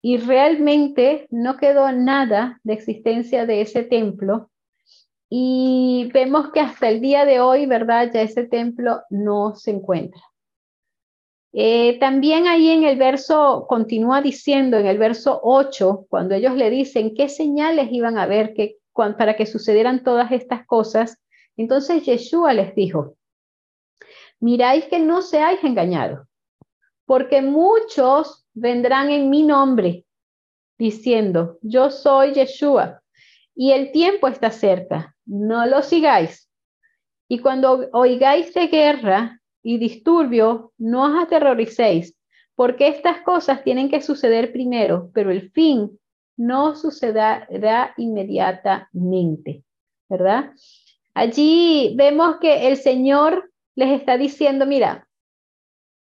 y realmente no quedó nada de existencia de ese templo. Y vemos que hasta el día de hoy, ¿verdad? Ya ese templo no se encuentra. Eh, también ahí en el verso, continúa diciendo en el verso 8, cuando ellos le dicen qué señales iban a ver para que sucedieran todas estas cosas, entonces Yeshua les dijo, miráis que no seáis engañados, porque muchos vendrán en mi nombre, diciendo, yo soy Yeshua, y el tiempo está cerca, no lo sigáis. Y cuando oigáis de guerra y disturbio, no os aterroricéis, porque estas cosas tienen que suceder primero, pero el fin no sucederá inmediatamente, ¿verdad? Allí vemos que el Señor les está diciendo, mira,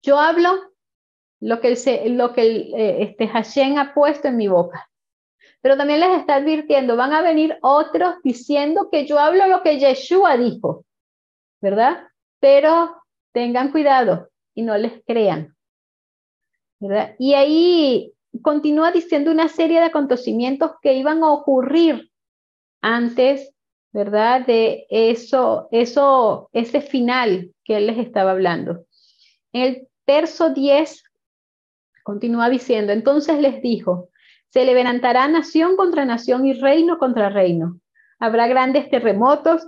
yo hablo lo que el, lo que eh, este Hashem ha puesto en mi boca. Pero también les está advirtiendo, van a venir otros diciendo que yo hablo lo que Yeshua dijo, ¿verdad? Pero tengan cuidado y no les crean, ¿verdad? Y ahí continúa diciendo una serie de acontecimientos que iban a ocurrir antes, ¿verdad? De eso, eso, ese final que él les estaba hablando. En el verso 10 Continúa diciendo, entonces les dijo, se levantará nación contra nación y reino contra reino. Habrá grandes terremotos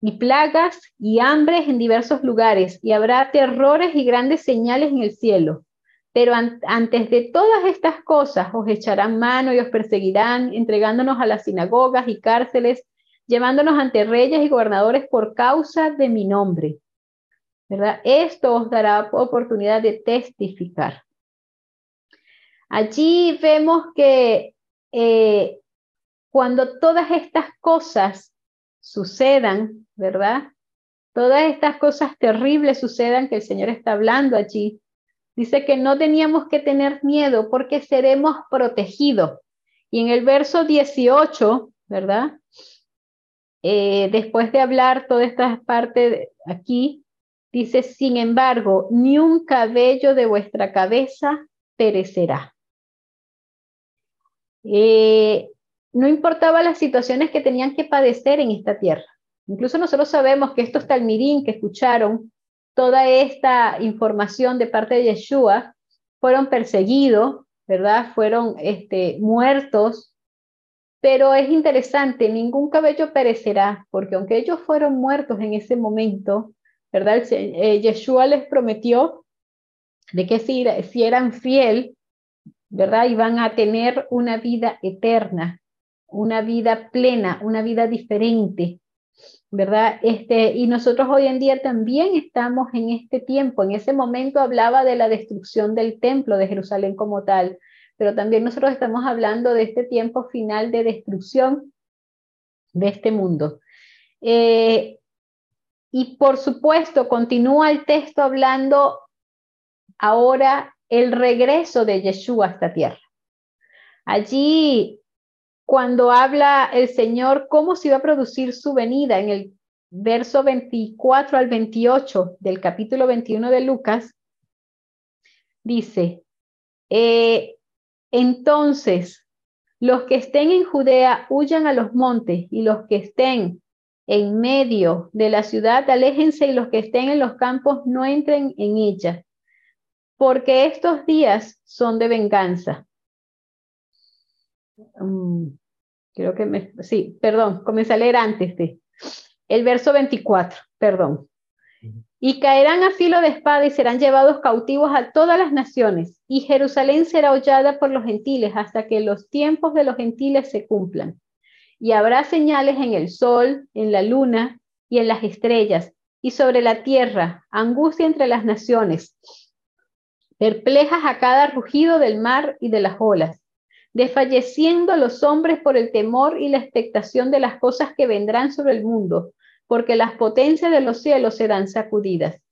y plagas y hambres en diversos lugares y habrá terrores y grandes señales en el cielo. Pero antes de todas estas cosas os echarán mano y os perseguirán, entregándonos a las sinagogas y cárceles, llevándonos ante reyes y gobernadores por causa de mi nombre. ¿Verdad? Esto os dará oportunidad de testificar. Allí vemos que eh, cuando todas estas cosas sucedan, ¿verdad? Todas estas cosas terribles sucedan que el Señor está hablando allí. Dice que no teníamos que tener miedo porque seremos protegidos. Y en el verso 18, ¿verdad? Eh, después de hablar toda esta parte aquí, dice, sin embargo, ni un cabello de vuestra cabeza perecerá. Eh, no importaba las situaciones que tenían que padecer en esta tierra. Incluso nosotros sabemos que estos talmirín que escucharon toda esta información de parte de Yeshua fueron perseguidos, ¿verdad? Fueron este, muertos. Pero es interesante, ningún cabello perecerá, porque aunque ellos fueron muertos en ese momento, ¿verdad? Eh, Yeshua les prometió de que si, si eran fiel, ¿verdad? Y van a tener una vida eterna, una vida plena, una vida diferente, ¿verdad? Este, y nosotros hoy en día también estamos en este tiempo. En ese momento hablaba de la destrucción del templo de Jerusalén como tal, pero también nosotros estamos hablando de este tiempo final de destrucción de este mundo. Eh, y por supuesto, continúa el texto hablando ahora el regreso de Yeshua a esta tierra. Allí, cuando habla el Señor cómo se iba a producir su venida en el verso 24 al 28 del capítulo 21 de Lucas, dice, eh, entonces los que estén en Judea huyan a los montes y los que estén en medio de la ciudad aléjense y los que estén en los campos no entren en ella porque estos días son de venganza. Mm, creo que me, sí, perdón, comencé a leer antes de, el verso 24, perdón. Y caerán a filo de espada y serán llevados cautivos a todas las naciones, y Jerusalén será hollada por los gentiles hasta que los tiempos de los gentiles se cumplan. Y habrá señales en el sol, en la luna y en las estrellas, y sobre la tierra, angustia entre las naciones, perplejas a cada rugido del mar y de las olas, desfalleciendo los hombres por el temor y la expectación de las cosas que vendrán sobre el mundo porque las potencias de los cielos serán sacudidas.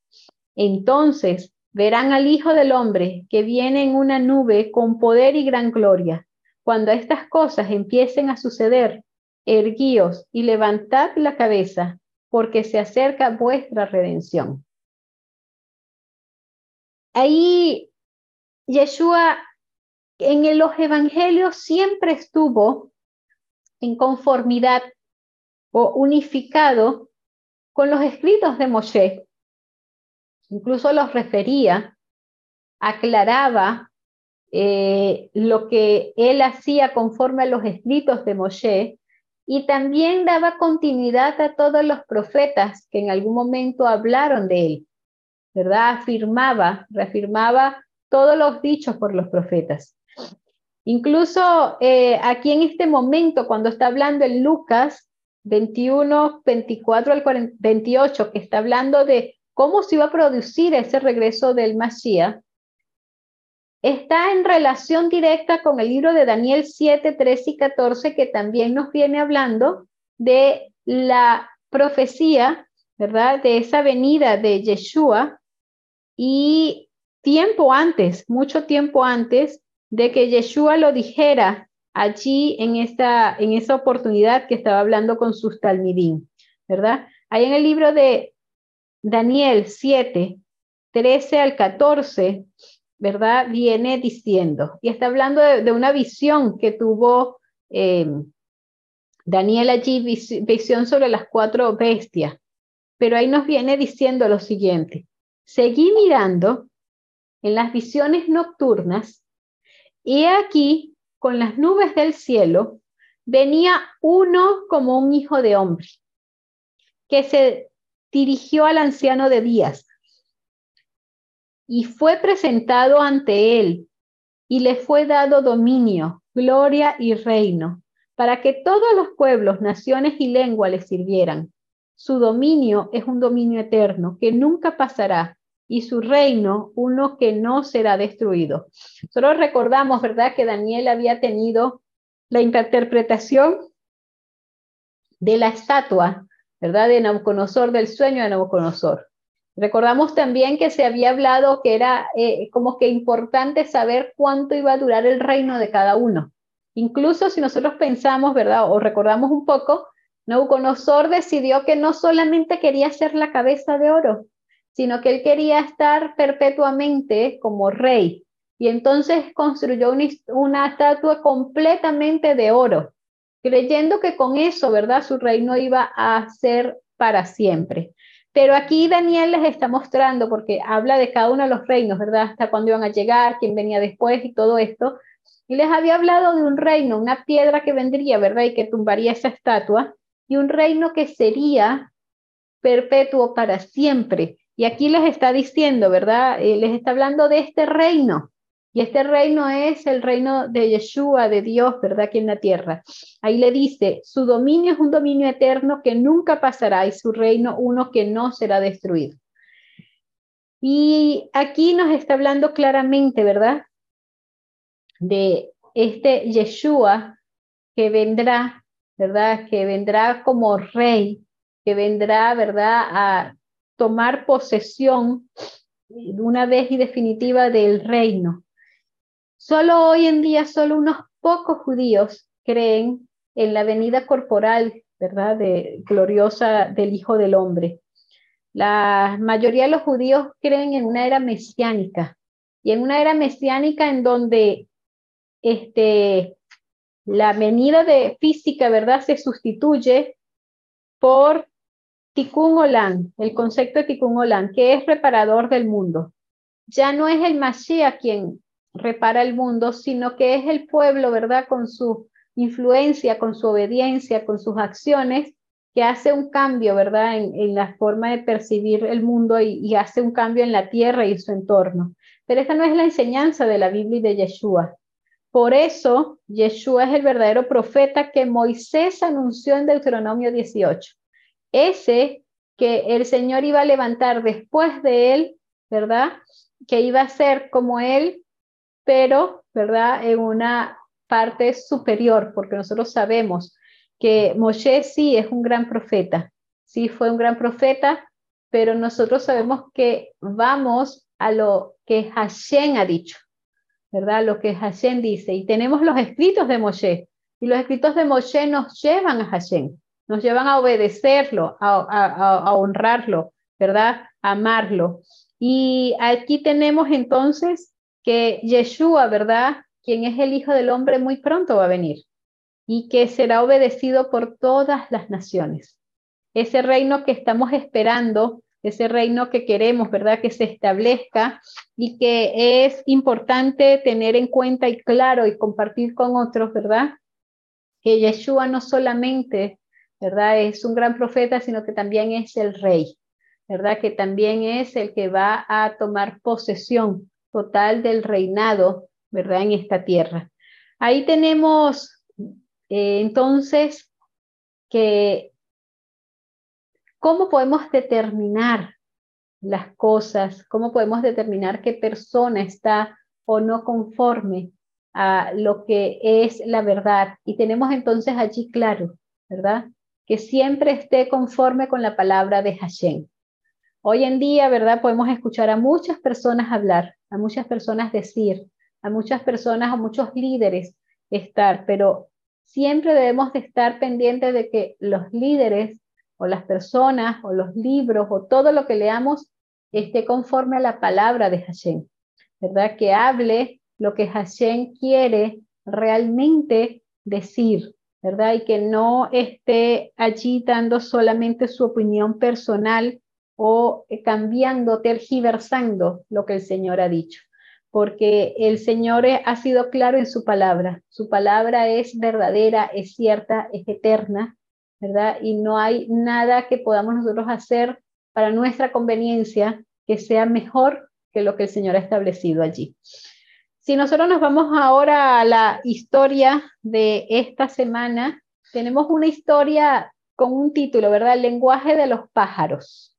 Entonces verán al Hijo del Hombre que viene en una nube con poder y gran gloria. Cuando estas cosas empiecen a suceder, erguíos y levantad la cabeza, porque se acerca vuestra redención. Ahí Yeshua en los evangelios siempre estuvo en conformidad o unificado con los escritos de Moshe, incluso los refería, aclaraba eh, lo que él hacía conforme a los escritos de Moshe y también daba continuidad a todos los profetas que en algún momento hablaron de él, ¿verdad? Afirmaba, reafirmaba todos los dichos por los profetas. Incluso eh, aquí en este momento, cuando está hablando en Lucas, 21, 24 al 28, que está hablando de cómo se iba a producir ese regreso del Mashiach, está en relación directa con el libro de Daniel 7, 13 y 14, que también nos viene hablando de la profecía, ¿verdad? De esa venida de Yeshua y tiempo antes, mucho tiempo antes de que Yeshua lo dijera allí en esta, en esa oportunidad que estaba hablando con sus talmidín, ¿verdad? Ahí en el libro de Daniel 7, 13 al 14, ¿verdad? Viene diciendo, y está hablando de, una visión que tuvo em, Daniel allí, visión sobre las cuatro bestias, pero ahí nos viene diciendo lo siguiente, seguí mirando en las visiones nocturnas y aquí con las nubes del cielo, venía uno como un hijo de hombre, que se dirigió al anciano de Días y fue presentado ante él y le fue dado dominio, gloria y reino, para que todos los pueblos, naciones y lenguas le sirvieran. Su dominio es un dominio eterno que nunca pasará y su reino uno que no será destruido. Solo recordamos, ¿verdad?, que Daniel había tenido la interpretación de la estatua, ¿verdad?, de Nabucodonosor, del sueño de Nabucodonosor. Recordamos también que se había hablado que era eh, como que importante saber cuánto iba a durar el reino de cada uno. Incluso si nosotros pensamos, ¿verdad? O recordamos un poco, Nabucodonosor decidió que no solamente quería ser la cabeza de oro, sino que él quería estar perpetuamente como rey. Y entonces construyó una, estatua completamente de oro, creyendo que con eso, ¿verdad? Su reino iba a ser para siempre. Pero aquí Daniel les está mostrando, porque habla de cada uno de los reinos, ¿verdad? Hasta cuándo iban a llegar, quién venía después y todo esto. Y les había hablado de un reino, una piedra que vendría, ¿verdad? Y que tumbaría esa estatua, y un reino que sería perpetuo para siempre. Y aquí les está diciendo, ¿verdad? Eh, les está hablando de este reino. Y este reino es el reino de Yeshua, de Dios, ¿verdad? Aquí en la tierra. Ahí le dice, su dominio es un dominio eterno que nunca pasará y su reino uno que no será destruido. Y aquí nos está hablando claramente, ¿verdad? De este Yeshua que vendrá, ¿verdad? Que vendrá como rey, que vendrá, ¿verdad? A tomar posesión de una vez y definitiva del reino. Solo hoy en día, solo unos pocos judíos creen en la venida corporal, ¿verdad?, gloriosa del Hijo del Hombre. La mayoría de los judíos creen en una era mesiánica y en una era mesiánica en donde este, la venida de física, ¿verdad?, se sustituye por Tikkun Olam, el concepto de Tikkun Olam, que es reparador del mundo. Ya no es el Mashiach quien repara el mundo, sino que es el pueblo, ¿verdad? Con sus influencia, con su obediencia, con sus acciones, que hace un cambio, ¿verdad?, en, la forma de percibir el mundo y, y, hace un cambio en la tierra y su entorno. Pero esta no es la enseñanza de la Biblia y de Yeshua. Por eso, Yeshua es el verdadero profeta que Moisés anunció en Deuteronomio 18. Ese que el Señor iba a levantar después de él, ¿verdad? Que iba a ser como él, pero, ¿verdad? En una parte superior, porque nosotros sabemos que Moshe sí es un gran profeta, sí fue un gran profeta, pero nosotros sabemos que vamos a lo que Hashem ha dicho. ¿verdad? Lo que Hashem dice. Y tenemos los escritos de Moshe. Y los escritos de Moshe nos llevan a Hashem, nos llevan a obedecerlo, a, honrarlo, ¿verdad? Amarlo. Y aquí tenemos entonces que Yeshua, ¿verdad? Quien es el Hijo del Hombre, muy pronto va a venir y que será obedecido por todas las naciones. Ese reino que estamos esperando ese reino que queremos, ¿verdad? Que se establezca y que es importante tener en cuenta y claro y compartir con otros, ¿verdad? Que Yeshua no solamente, ¿verdad? Es un gran profeta, sino que también es el rey, ¿verdad? Que también es el que va a tomar posesión total del reinado, ¿verdad? En esta tierra. Ahí tenemos eh, entonces que ¿Cómo podemos determinar las cosas? ¿Cómo podemos determinar qué persona está o no conforme a lo que es la verdad? Y tenemos entonces allí claro, ¿verdad? Que siempre esté conforme con la palabra de Hashem. Hoy en día, ¿verdad? Podemos escuchar a muchas personas hablar, a muchas personas decir, a muchas personas, a muchos líderes estar, pero siempre debemos de estar pendientes de que los líderes o las personas o los libros o todo lo que leamos esté conforme a la palabra de Hashem, ¿verdad? Que hable lo que Hashem quiere realmente decir, ¿verdad? Y que no esté allí dando solamente su opinión personal o cambiando, tergiversando lo que el Señor ha dicho. Porque el Señor ha sido claro en su palabra. Su palabra es verdadera, es cierta, es eterna ¿verdad? Y no hay nada que podamos nosotros hacer para nuestra conveniencia que sea mejor que lo que el Señor ha establecido allí. Si nosotros nos vamos ahora a la historia de esta semana, tenemos una historia con un título, ¿verdad? El lenguaje de los pájaros.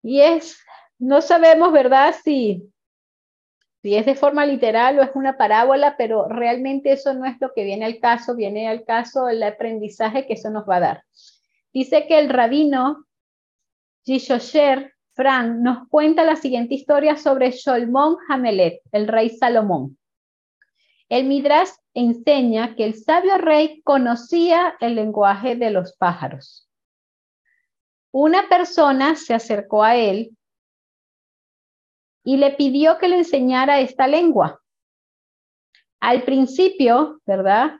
Y es, no sabemos, ¿verdad? Si si es de forma literal o es una parábola, pero realmente eso no es lo que viene al caso, viene al caso el aprendizaje que eso nos va a dar. Dice que el rabino Yishosher Frank nos cuenta la siguiente historia sobre Sholmón Hamelet, el rey Salomón. El Midrash enseña que el sabio rey conocía el lenguaje de los pájaros. Una persona se acercó a él y le pidió que le enseñara esta lengua. Al principio, ¿verdad?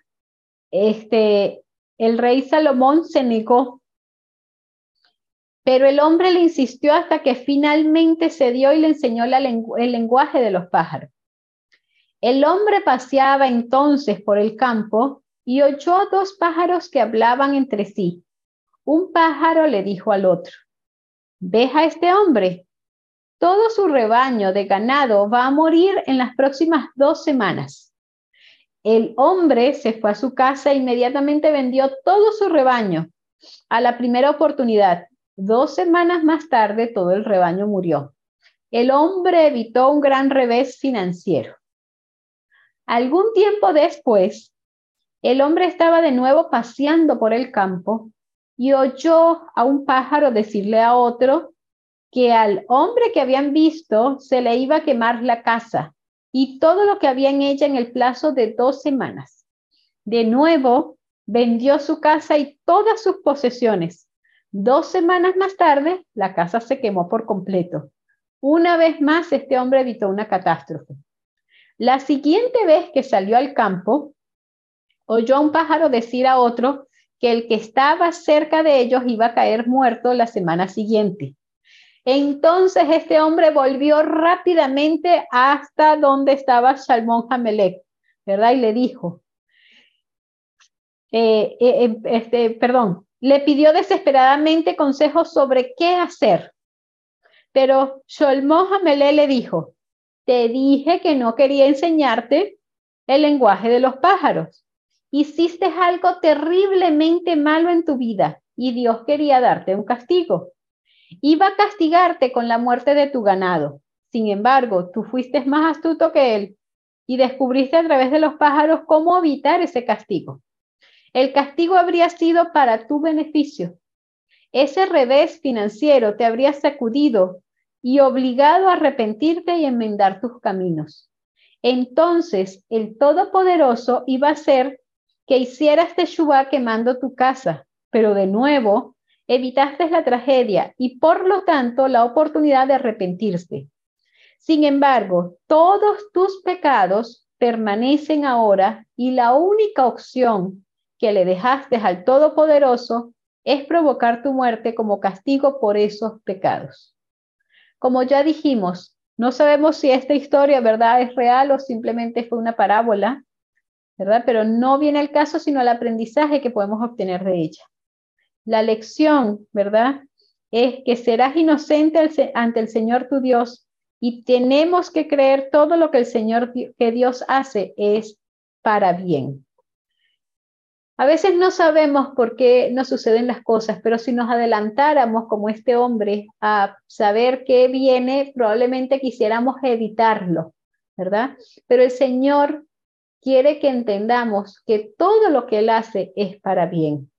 Este, el rey Salomón se negó, pero el hombre le insistió hasta que finalmente se dio y le enseñó el lenguaje de los pájaros. El hombre paseaba entonces por el campo y oyó dos pájaros que hablaban entre sí. Un pájaro le dijo al otro, ¿ves a este hombre? Todo su rebaño de ganado va a morir en las próximas dos semanas. El hombre se fue a su casa e inmediatamente vendió todo su rebaño a la primera oportunidad. Dos semanas más tarde, todo el rebaño murió. El hombre evitó un gran revés financiero. Algún tiempo después, el hombre estaba de nuevo paseando por el campo y oyó a un pájaro decirle a otro que al hombre que habían visto se le iba a quemar la casa y todo lo que había en ella en el plazo de dos semanas. De nuevo, vendió su casa y todas sus posesiones. Dos semanas más tarde, la casa se quemó por completo. Una vez más, este hombre evitó una catástrofe. La siguiente vez que salió al campo, oyó a un pájaro decir a otro que el que estaba cerca de ellos iba a caer muerto la semana siguiente. Entonces este hombre volvió rápidamente hasta donde estaba Salmón Hamelech, ¿verdad? Y le dijo, eh, eh, eh, este, perdón, le pidió desesperadamente consejos sobre qué hacer. Pero Sholmo Hamelé le dijo, te dije que no quería enseñarte el lenguaje de los pájaros. Hiciste algo terriblemente malo en tu vida y Dios quería darte un castigo. Iba a castigarte con la muerte de tu ganado. Sin embargo, tú fuiste más astuto que él y descubriste a través de los pájaros cómo evitar ese castigo. El castigo habría sido para tu beneficio. Ese revés financiero te habría sacudido y obligado a arrepentirte y enmendar tus caminos. Entonces el Todopoderoso iba a hacer que hicieras teshuva quemando tu casa, pero de nuevo evitaste la tragedia y por lo tanto la oportunidad de arrepentirse. Sin embargo, todos tus pecados permanecen ahora y la única opción que le dejaste al Todopoderoso es provocar tu muerte como castigo por esos pecados. Como ya dijimos, no sabemos si esta historia, ¿verdad?, es real o simplemente fue una parábola, ¿verdad? Pero no viene el caso, sino el aprendizaje que podemos obtener de ella. La lección, ¿verdad?, es que serás inocente ante el Señor tu Dios y tenemos que creer todo lo que el Señor, que Dios hace es para bien. A veces no sabemos por qué nos suceden las cosas, pero si nos adelantáramos como este hombre a saber qué viene, probablemente quisiéramos evitarlo, ¿verdad? Pero el Señor quiere que entendamos que todo lo que Él hace es para bien,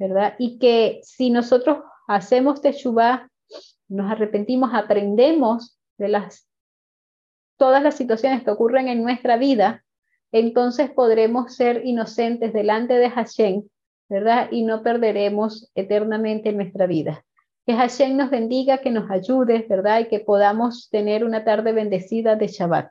¿verdad? Y que si nosotros hacemos teshuva, nos arrepentimos, aprendemos de las todas las situaciones que ocurren en nuestra vida, entonces podremos ser inocentes delante de Hashem, ¿verdad? Y no perderemos eternamente nuestra vida. Que Hashem nos bendiga, que nos ayude, ¿verdad? Y que podamos tener una tarde bendecida de Shabbat.